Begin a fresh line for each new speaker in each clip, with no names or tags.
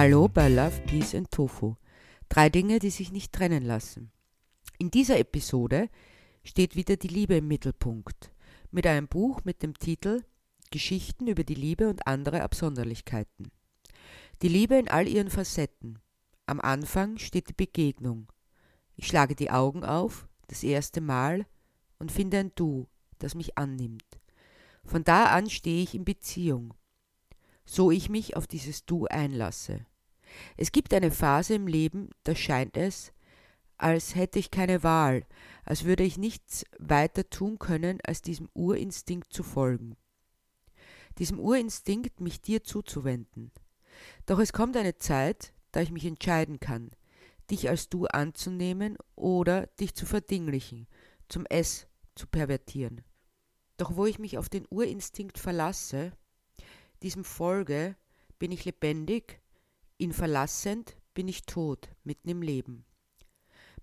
Hallo bei Love, Peace and Tofu. Drei Dinge, die sich nicht trennen lassen. In dieser Episode steht wieder die Liebe im Mittelpunkt mit einem Buch mit dem Titel Geschichten über die Liebe und andere Absonderlichkeiten. Die Liebe in all ihren Facetten. Am Anfang steht die Begegnung. Ich schlage die Augen auf, das erste Mal, und finde ein Du, das mich annimmt. Von da an stehe ich in Beziehung, so ich mich auf dieses Du einlasse. Es gibt eine Phase im Leben, da scheint es, als hätte ich keine Wahl, als würde ich nichts weiter tun können, als diesem Urinstinkt zu folgen. Diesem Urinstinkt, mich dir zuzuwenden. Doch es kommt eine Zeit, da ich mich entscheiden kann, dich als du anzunehmen oder dich zu verdinglichen, zum Es zu pervertieren. Doch wo ich mich auf den Urinstinkt verlasse, diesem folge, bin ich lebendig, ihn verlassend bin ich tot, mitten im Leben.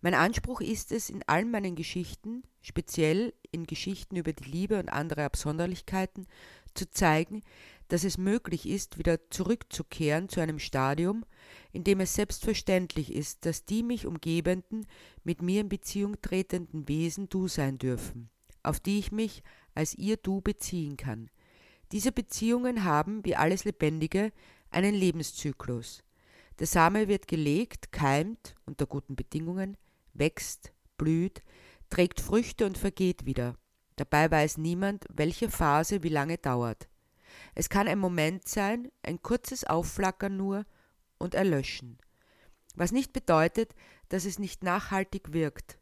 Mein Anspruch ist es, in all meinen Geschichten, speziell in Geschichten über die Liebe und andere Absonderlichkeiten, zu zeigen, dass es möglich ist, wieder zurückzukehren zu einem Stadium, in dem es selbstverständlich ist, dass die mich umgebenden, mit mir in Beziehung tretenden Wesen du sein dürfen, auf die ich mich als ihr du beziehen kann. Diese Beziehungen haben, wie alles Lebendige, einen Lebenszyklus. Der Same wird gelegt, keimt unter guten Bedingungen, wächst, blüht, trägt Früchte und vergeht wieder. Dabei weiß niemand, welche Phase wie lange dauert. Es kann ein Moment sein, ein kurzes Aufflackern nur und Erlöschen. Was nicht bedeutet, dass es nicht nachhaltig wirkt,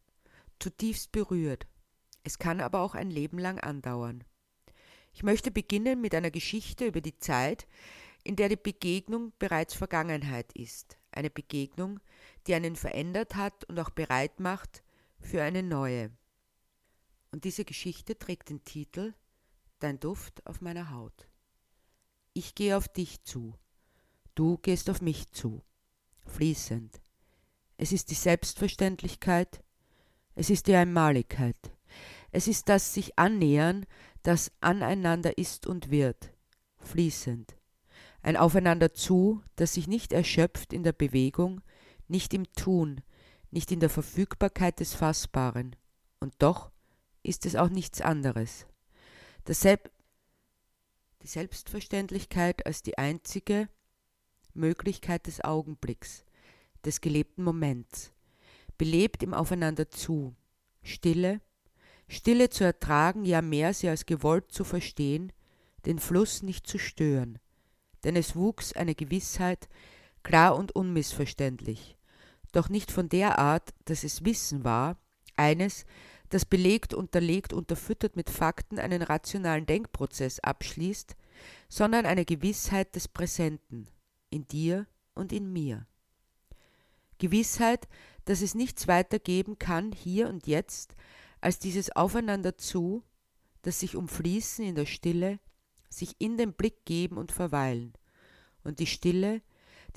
zutiefst berührt. Es kann aber auch ein Leben lang andauern. Ich möchte beginnen mit einer Geschichte über die Zeit, in der die Begegnung bereits Vergangenheit ist. Eine Begegnung, die einen verändert hat und auch bereit macht für eine neue. Und diese Geschichte trägt den Titel Dein Duft auf meiner Haut. Ich gehe auf dich zu, du gehst auf mich zu, fließend. Es ist die Selbstverständlichkeit, es ist die Einmaligkeit, es ist das sich annähern, das aneinander ist und wird, fließend. Ein Aufeinander zu, das sich nicht erschöpft in der Bewegung, nicht im Tun, nicht in der Verfügbarkeit des Fassbaren. Und doch ist es auch nichts anderes. Deshalb die Selbstverständlichkeit als die einzige Möglichkeit des Augenblicks, des gelebten Moments, belebt im Aufeinander zu, Stille, Stille zu ertragen, ja mehr sie als gewollt zu verstehen, den Fluss nicht zu stören, denn es wuchs eine Gewissheit, klar und unmissverständlich, doch nicht von der Art, dass es Wissen war, eines, das belegt, unterlegt, unterfüttert mit Fakten einen rationalen Denkprozess abschließt, sondern eine Gewissheit des Präsenten, in dir und in mir. Gewissheit, dass es nichts weiter geben kann hier und jetzt, als dieses Aufeinander zu, das sich umfließen in der Stille, sich in den Blick geben und verweilen, und die Stille,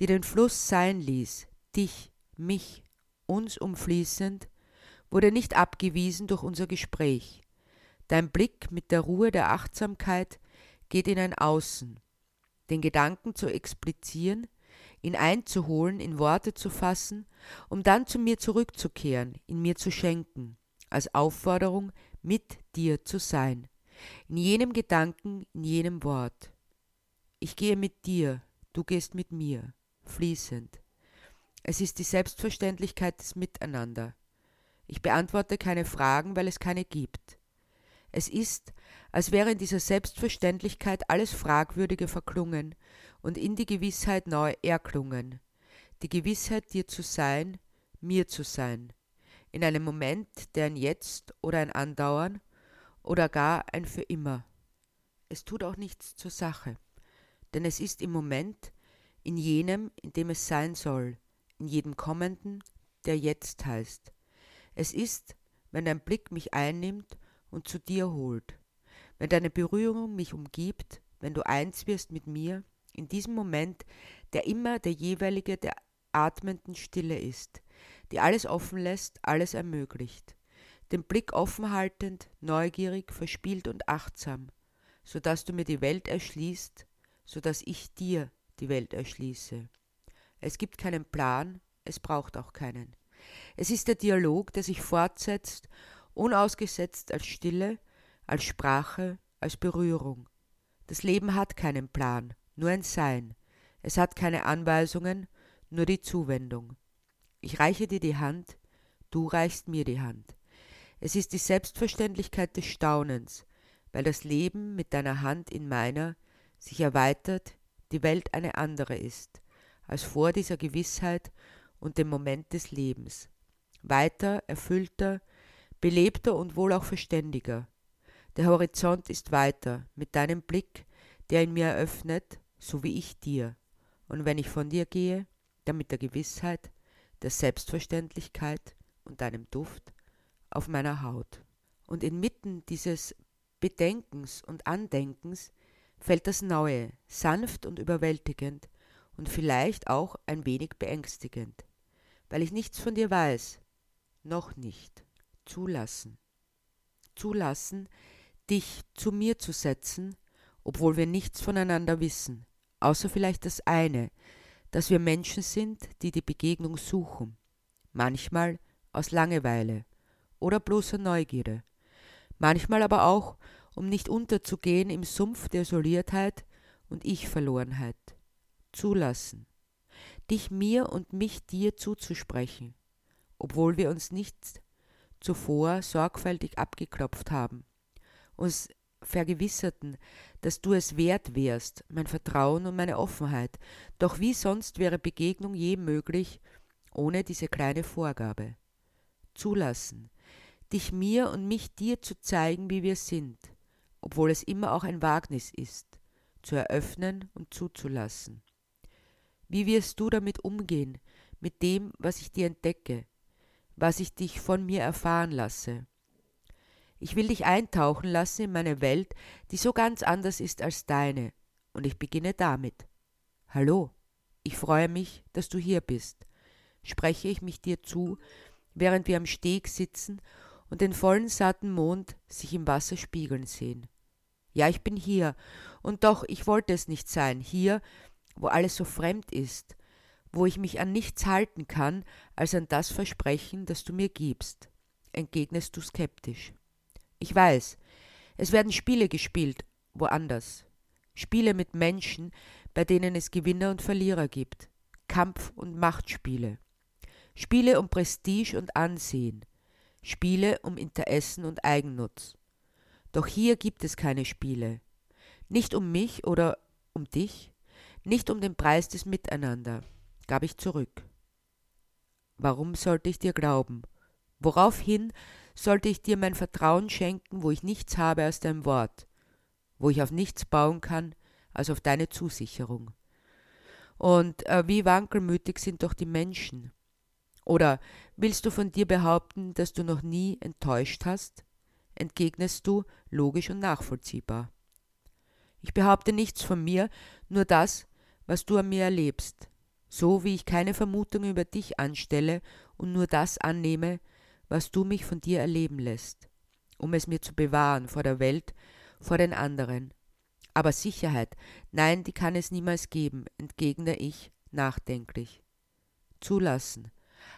die den Fluss sein ließ, dich, mich, uns umfließend, wurde nicht abgewiesen durch unser Gespräch. Dein Blick mit der Ruhe der Achtsamkeit geht in ein Außen, den Gedanken zu explizieren, ihn einzuholen, in Worte zu fassen, um dann zu mir zurückzukehren, in mir zu schenken, als Aufforderung, mit dir zu sein, in jenem Gedanken, in jenem Wort. Ich gehe mit dir, du gehst mit mir, fließend. Es ist die Selbstverständlichkeit des Miteinander. Ich beantworte keine Fragen, weil es keine gibt. Es ist, als wäre in dieser Selbstverständlichkeit alles Fragwürdige verklungen und in die Gewissheit neu erklungen. Die Gewissheit, dir zu sein, mir zu sein. In einem Moment, der ein Jetzt oder ein Andauern oder gar ein für immer. Es tut auch nichts zur Sache, denn es ist im Moment, in jenem, in dem es sein soll, in jedem Kommenden, der jetzt heißt. Es ist, wenn dein Blick mich einnimmt und zu dir holt, wenn deine Berührung mich umgibt, wenn du eins wirst mit mir, in diesem Moment, der immer der jeweilige der atmenden Stille ist, die alles offen lässt, alles ermöglicht, den Blick offen haltend, neugierig, verspielt und achtsam, so dass du mir die Welt erschließt, so dass ich dir die Welt erschließe Es gibt keinen Plan, es braucht auch keinen. Es ist der Dialog, der sich fortsetzt, unausgesetzt als Stille, als Sprache, als Berührung. Das Leben hat keinen Plan, nur ein Sein. Es hat keine Anweisungen, nur die Zuwendung. Ich reiche dir die Hand, du reichst mir die Hand. Es ist die Selbstverständlichkeit des Staunens, weil das Leben mit deiner Hand in meiner sich erweitert, die Welt eine andere ist, als vor dieser Gewissheit und dem Moment des Lebens. Weiter, erfüllter, belebter und wohl auch verständiger. Der Horizont ist weiter, mit deinem Blick, der in mir eröffnet, so wie ich dir. Und wenn ich von dir gehe, dann mit der Gewissheit, der Selbstverständlichkeit und deinem Duft auf meiner Haut. Und inmitten dieses Bedenkens und Andenkens fällt das Neue, sanft und überwältigend und vielleicht auch ein wenig beängstigend, weil ich nichts von dir weiß, noch nicht. Zulassen. Zulassen, dich zu mir zu setzen, obwohl wir nichts voneinander wissen, außer vielleicht das eine, dass wir Menschen sind, die die Begegnung suchen, manchmal aus Langeweile oder bloßer Neugierde, manchmal aber auch, um nicht unterzugehen im Sumpf der Isoliertheit und Ich-Verlorenheit. Zulassen, dich mir und mich dir zuzusprechen, obwohl wir uns nicht zuvor sorgfältig abgeklopft haben, uns vergewisserten, dass du es wert wärst, mein Vertrauen und meine Offenheit, doch wie sonst wäre Begegnung je möglich ohne diese kleine Vorgabe. Zulassen, dich mir und mich dir zu zeigen, wie wir sind, obwohl es immer auch ein Wagnis ist, zu eröffnen und zuzulassen. Wie wirst du damit umgehen, mit dem, was ich dir entdecke, was ich dich von mir erfahren lasse? Ich will dich eintauchen lassen in meine Welt, die so ganz anders ist als deine, und ich beginne damit. Hallo, ich freue mich, dass du hier bist. Spreche ich mich dir zu, während wir am Steg sitzen und den vollen satten Mond sich im Wasser spiegeln sehen. Ja, ich bin hier, und doch, ich wollte es nicht sein, hier, wo alles so fremd ist, wo ich mich an nichts halten kann, als an das Versprechen, das du mir gibst, entgegnest du skeptisch. Ich weiß, es werden Spiele gespielt, woanders. Spiele mit Menschen, bei denen es Gewinner und Verlierer gibt. Kampf- und Machtspiele. Spiele um Prestige und Ansehen. Spiele um Interessen und Eigennutz. Doch hier gibt es keine Spiele. Nicht um mich oder um dich, nicht um den Preis des Miteinander, gab ich zurück. Warum sollte ich dir glauben? Woraufhin sollte ich dir mein Vertrauen schenken, wo ich nichts habe als dein Wort, wo ich auf nichts bauen kann als auf deine Zusicherung. Und äh, wie wankelmütig sind doch die Menschen. Oder willst du von dir behaupten, dass du noch nie enttäuscht hast? Entgegnest du logisch und nachvollziehbar. Ich behaupte nichts von mir, nur das, was du an mir erlebst, so wie ich keine Vermutungen über dich anstelle und nur das annehme, was du mich von dir erleben lässt, um es mir zu bewahren vor der Welt, vor den anderen. Aber Sicherheit, nein, die kann es niemals geben, entgegne ich nachdenklich. Zulassen.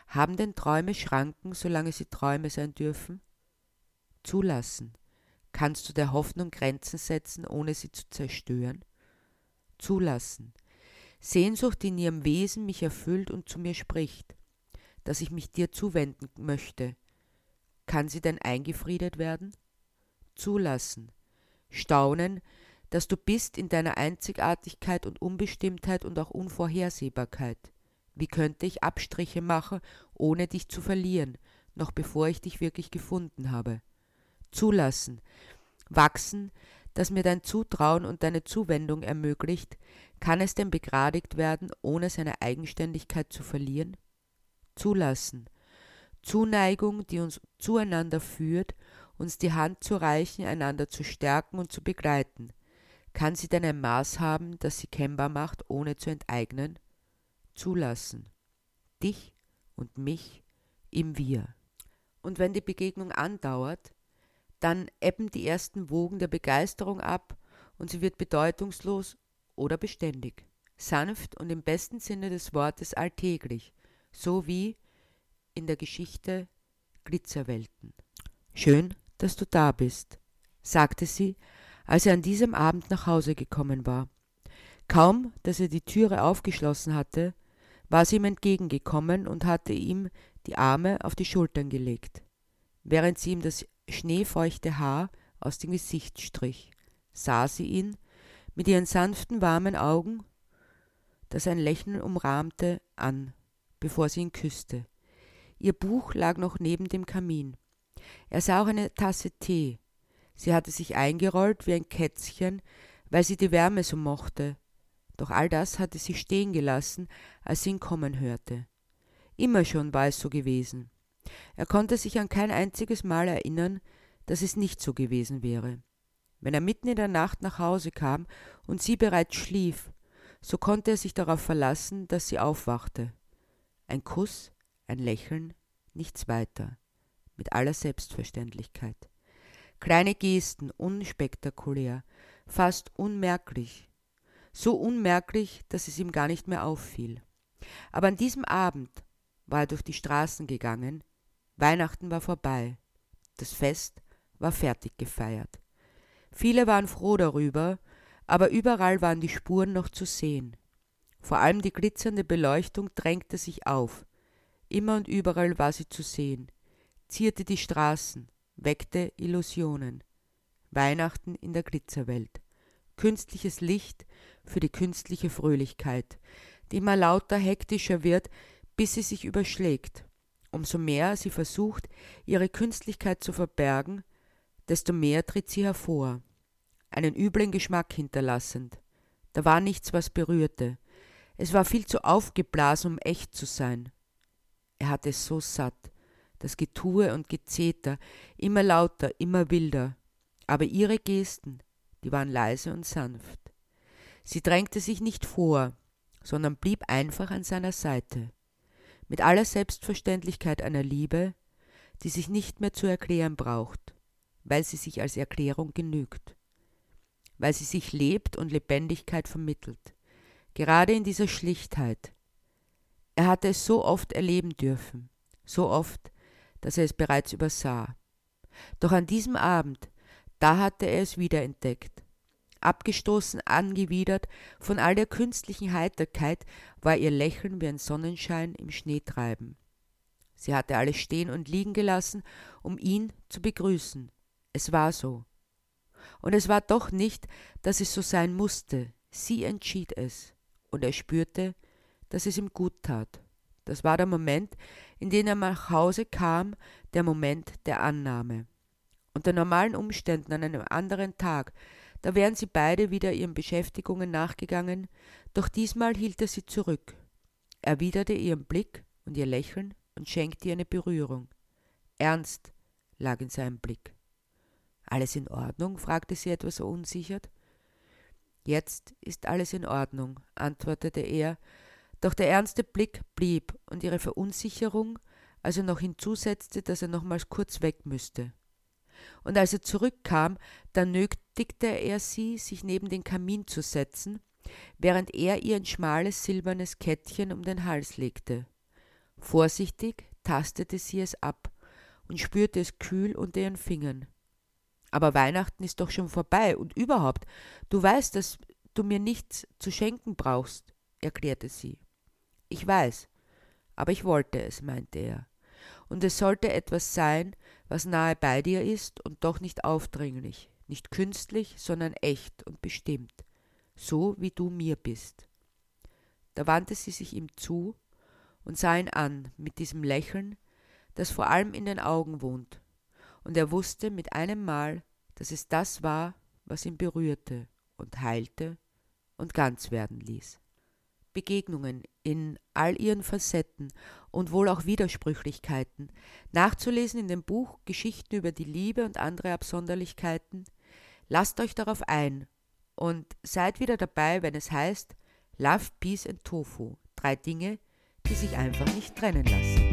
Haben denn Träume Schranken, solange sie Träume sein dürfen? Zulassen. Kannst du der Hoffnung Grenzen setzen, ohne sie zu zerstören? Zulassen. Sehnsucht, die in ihrem Wesen mich erfüllt und zu mir spricht dass ich mich dir zuwenden möchte. Kann sie denn eingefriedet werden? Zulassen. Staunen, dass du bist in deiner Einzigartigkeit und Unbestimmtheit und auch Unvorhersehbarkeit. Wie könnte ich Abstriche machen, ohne dich zu verlieren, noch bevor ich dich wirklich gefunden habe? Zulassen. Wachsen, dass mir dein Zutrauen und deine Zuwendung ermöglicht, kann es denn begradigt werden, ohne seine Eigenständigkeit zu verlieren? Zulassen. Zuneigung, die uns zueinander führt, uns die Hand zu reichen, einander zu stärken und zu begleiten. Kann sie denn ein Maß haben, das sie kennbar macht, ohne zu enteignen? Zulassen. Dich und mich im Wir. Und wenn die Begegnung andauert, dann ebben die ersten Wogen der Begeisterung ab und sie wird bedeutungslos oder beständig. sanft und im besten Sinne des Wortes alltäglich, so wie in der Geschichte Glitzerwelten. Schön, dass du da bist, sagte sie, als er an diesem Abend nach Hause gekommen war. Kaum, dass er die Türe aufgeschlossen hatte, war sie ihm entgegengekommen und hatte ihm die Arme auf die Schultern gelegt, während sie ihm das schneefeuchte Haar aus dem Gesicht strich, sah sie ihn mit ihren sanften, warmen Augen, das ein Lächeln umrahmte, an, bevor sie ihn küsste. Ihr Buch lag noch neben dem Kamin. Er sah auch eine Tasse Tee. Sie hatte sich eingerollt wie ein Kätzchen, weil sie die Wärme so mochte. Doch all das hatte sie stehen gelassen, als sie ihn kommen hörte. Immer schon war es so gewesen. Er konnte sich an kein einziges Mal erinnern, dass es nicht so gewesen wäre. Wenn er mitten in der Nacht nach Hause kam und sie bereits schlief, so konnte er sich darauf verlassen, dass sie aufwachte. Ein Kuss, ein Lächeln, nichts weiter, mit aller Selbstverständlichkeit. Kleine Gesten, unspektakulär, fast unmerklich, so unmerklich, dass es ihm gar nicht mehr auffiel. Aber an diesem Abend war er durch die Straßen gegangen, Weihnachten war vorbei, das Fest war fertig gefeiert. Viele waren froh darüber, aber überall waren die Spuren noch zu sehen. Vor allem die glitzernde Beleuchtung drängte sich auf. Immer und überall war sie zu sehen, zierte die Straßen, weckte Illusionen. Weihnachten in der Glitzerwelt. Künstliches Licht für die künstliche Fröhlichkeit, die immer lauter hektischer wird, bis sie sich überschlägt. Umso mehr sie versucht, ihre Künstlichkeit zu verbergen, desto mehr tritt sie hervor, einen üblen Geschmack hinterlassend. Da war nichts, was berührte. Es war viel zu aufgeblasen, um echt zu sein. Er hatte es so satt, das Getue und Gezeter, immer lauter, immer wilder. Aber ihre Gesten, die waren leise und sanft. Sie drängte sich nicht vor, sondern blieb einfach an seiner Seite, mit aller Selbstverständlichkeit einer Liebe, die sich nicht mehr zu erklären braucht weil sie sich als Erklärung genügt, weil sie sich lebt und Lebendigkeit vermittelt, gerade in dieser Schlichtheit. Er hatte es so oft erleben dürfen, so oft, dass er es bereits übersah. Doch an diesem Abend, da hatte er es wiederentdeckt. Abgestoßen, angewidert von all der künstlichen Heiterkeit, war ihr Lächeln wie ein Sonnenschein im Schneetreiben. Sie hatte alles stehen und liegen gelassen, um ihn zu begrüßen, es war so. Und es war doch nicht, dass es so sein musste. Sie entschied es. Und er spürte, dass es ihm gut tat. Das war der Moment, in dem er nach Hause kam, der Moment der Annahme. Unter normalen Umständen an einem anderen Tag, da wären sie beide wieder ihren Beschäftigungen nachgegangen, doch diesmal hielt er sie zurück, erwiderte ihren Blick und ihr Lächeln und schenkte ihr eine Berührung. Ernst lag in seinem Blick. Alles in Ordnung? fragte sie etwas verunsichert. Jetzt ist alles in Ordnung, antwortete er, doch der ernste Blick blieb und ihre Verunsicherung, als er noch hinzusetzte, dass er nochmals kurz weg müsste. Und als er zurückkam, dann nötigte er sie, sich neben den Kamin zu setzen, während er ihr ein schmales silbernes Kettchen um den Hals legte. Vorsichtig tastete sie es ab und spürte es kühl unter ihren Fingern. Aber Weihnachten ist doch schon vorbei und überhaupt, du weißt, dass du mir nichts zu schenken brauchst, erklärte sie. Ich weiß, aber ich wollte es, meinte er. Und es sollte etwas sein, was nahe bei dir ist und doch nicht aufdringlich, nicht künstlich, sondern echt und bestimmt, so wie du mir bist. Da wandte sie sich ihm zu und sah ihn an mit diesem Lächeln, das vor allem in den Augen wohnt, und er wusste mit einem Mal, dass es das war, was ihn berührte und heilte und ganz werden ließ. Begegnungen in all ihren Facetten und wohl auch Widersprüchlichkeiten, nachzulesen in dem Buch Geschichten über die Liebe und andere Absonderlichkeiten. Lasst euch darauf ein und seid wieder dabei, wenn es heißt Love, Peace and Tofu. Drei Dinge, die sich einfach nicht trennen lassen.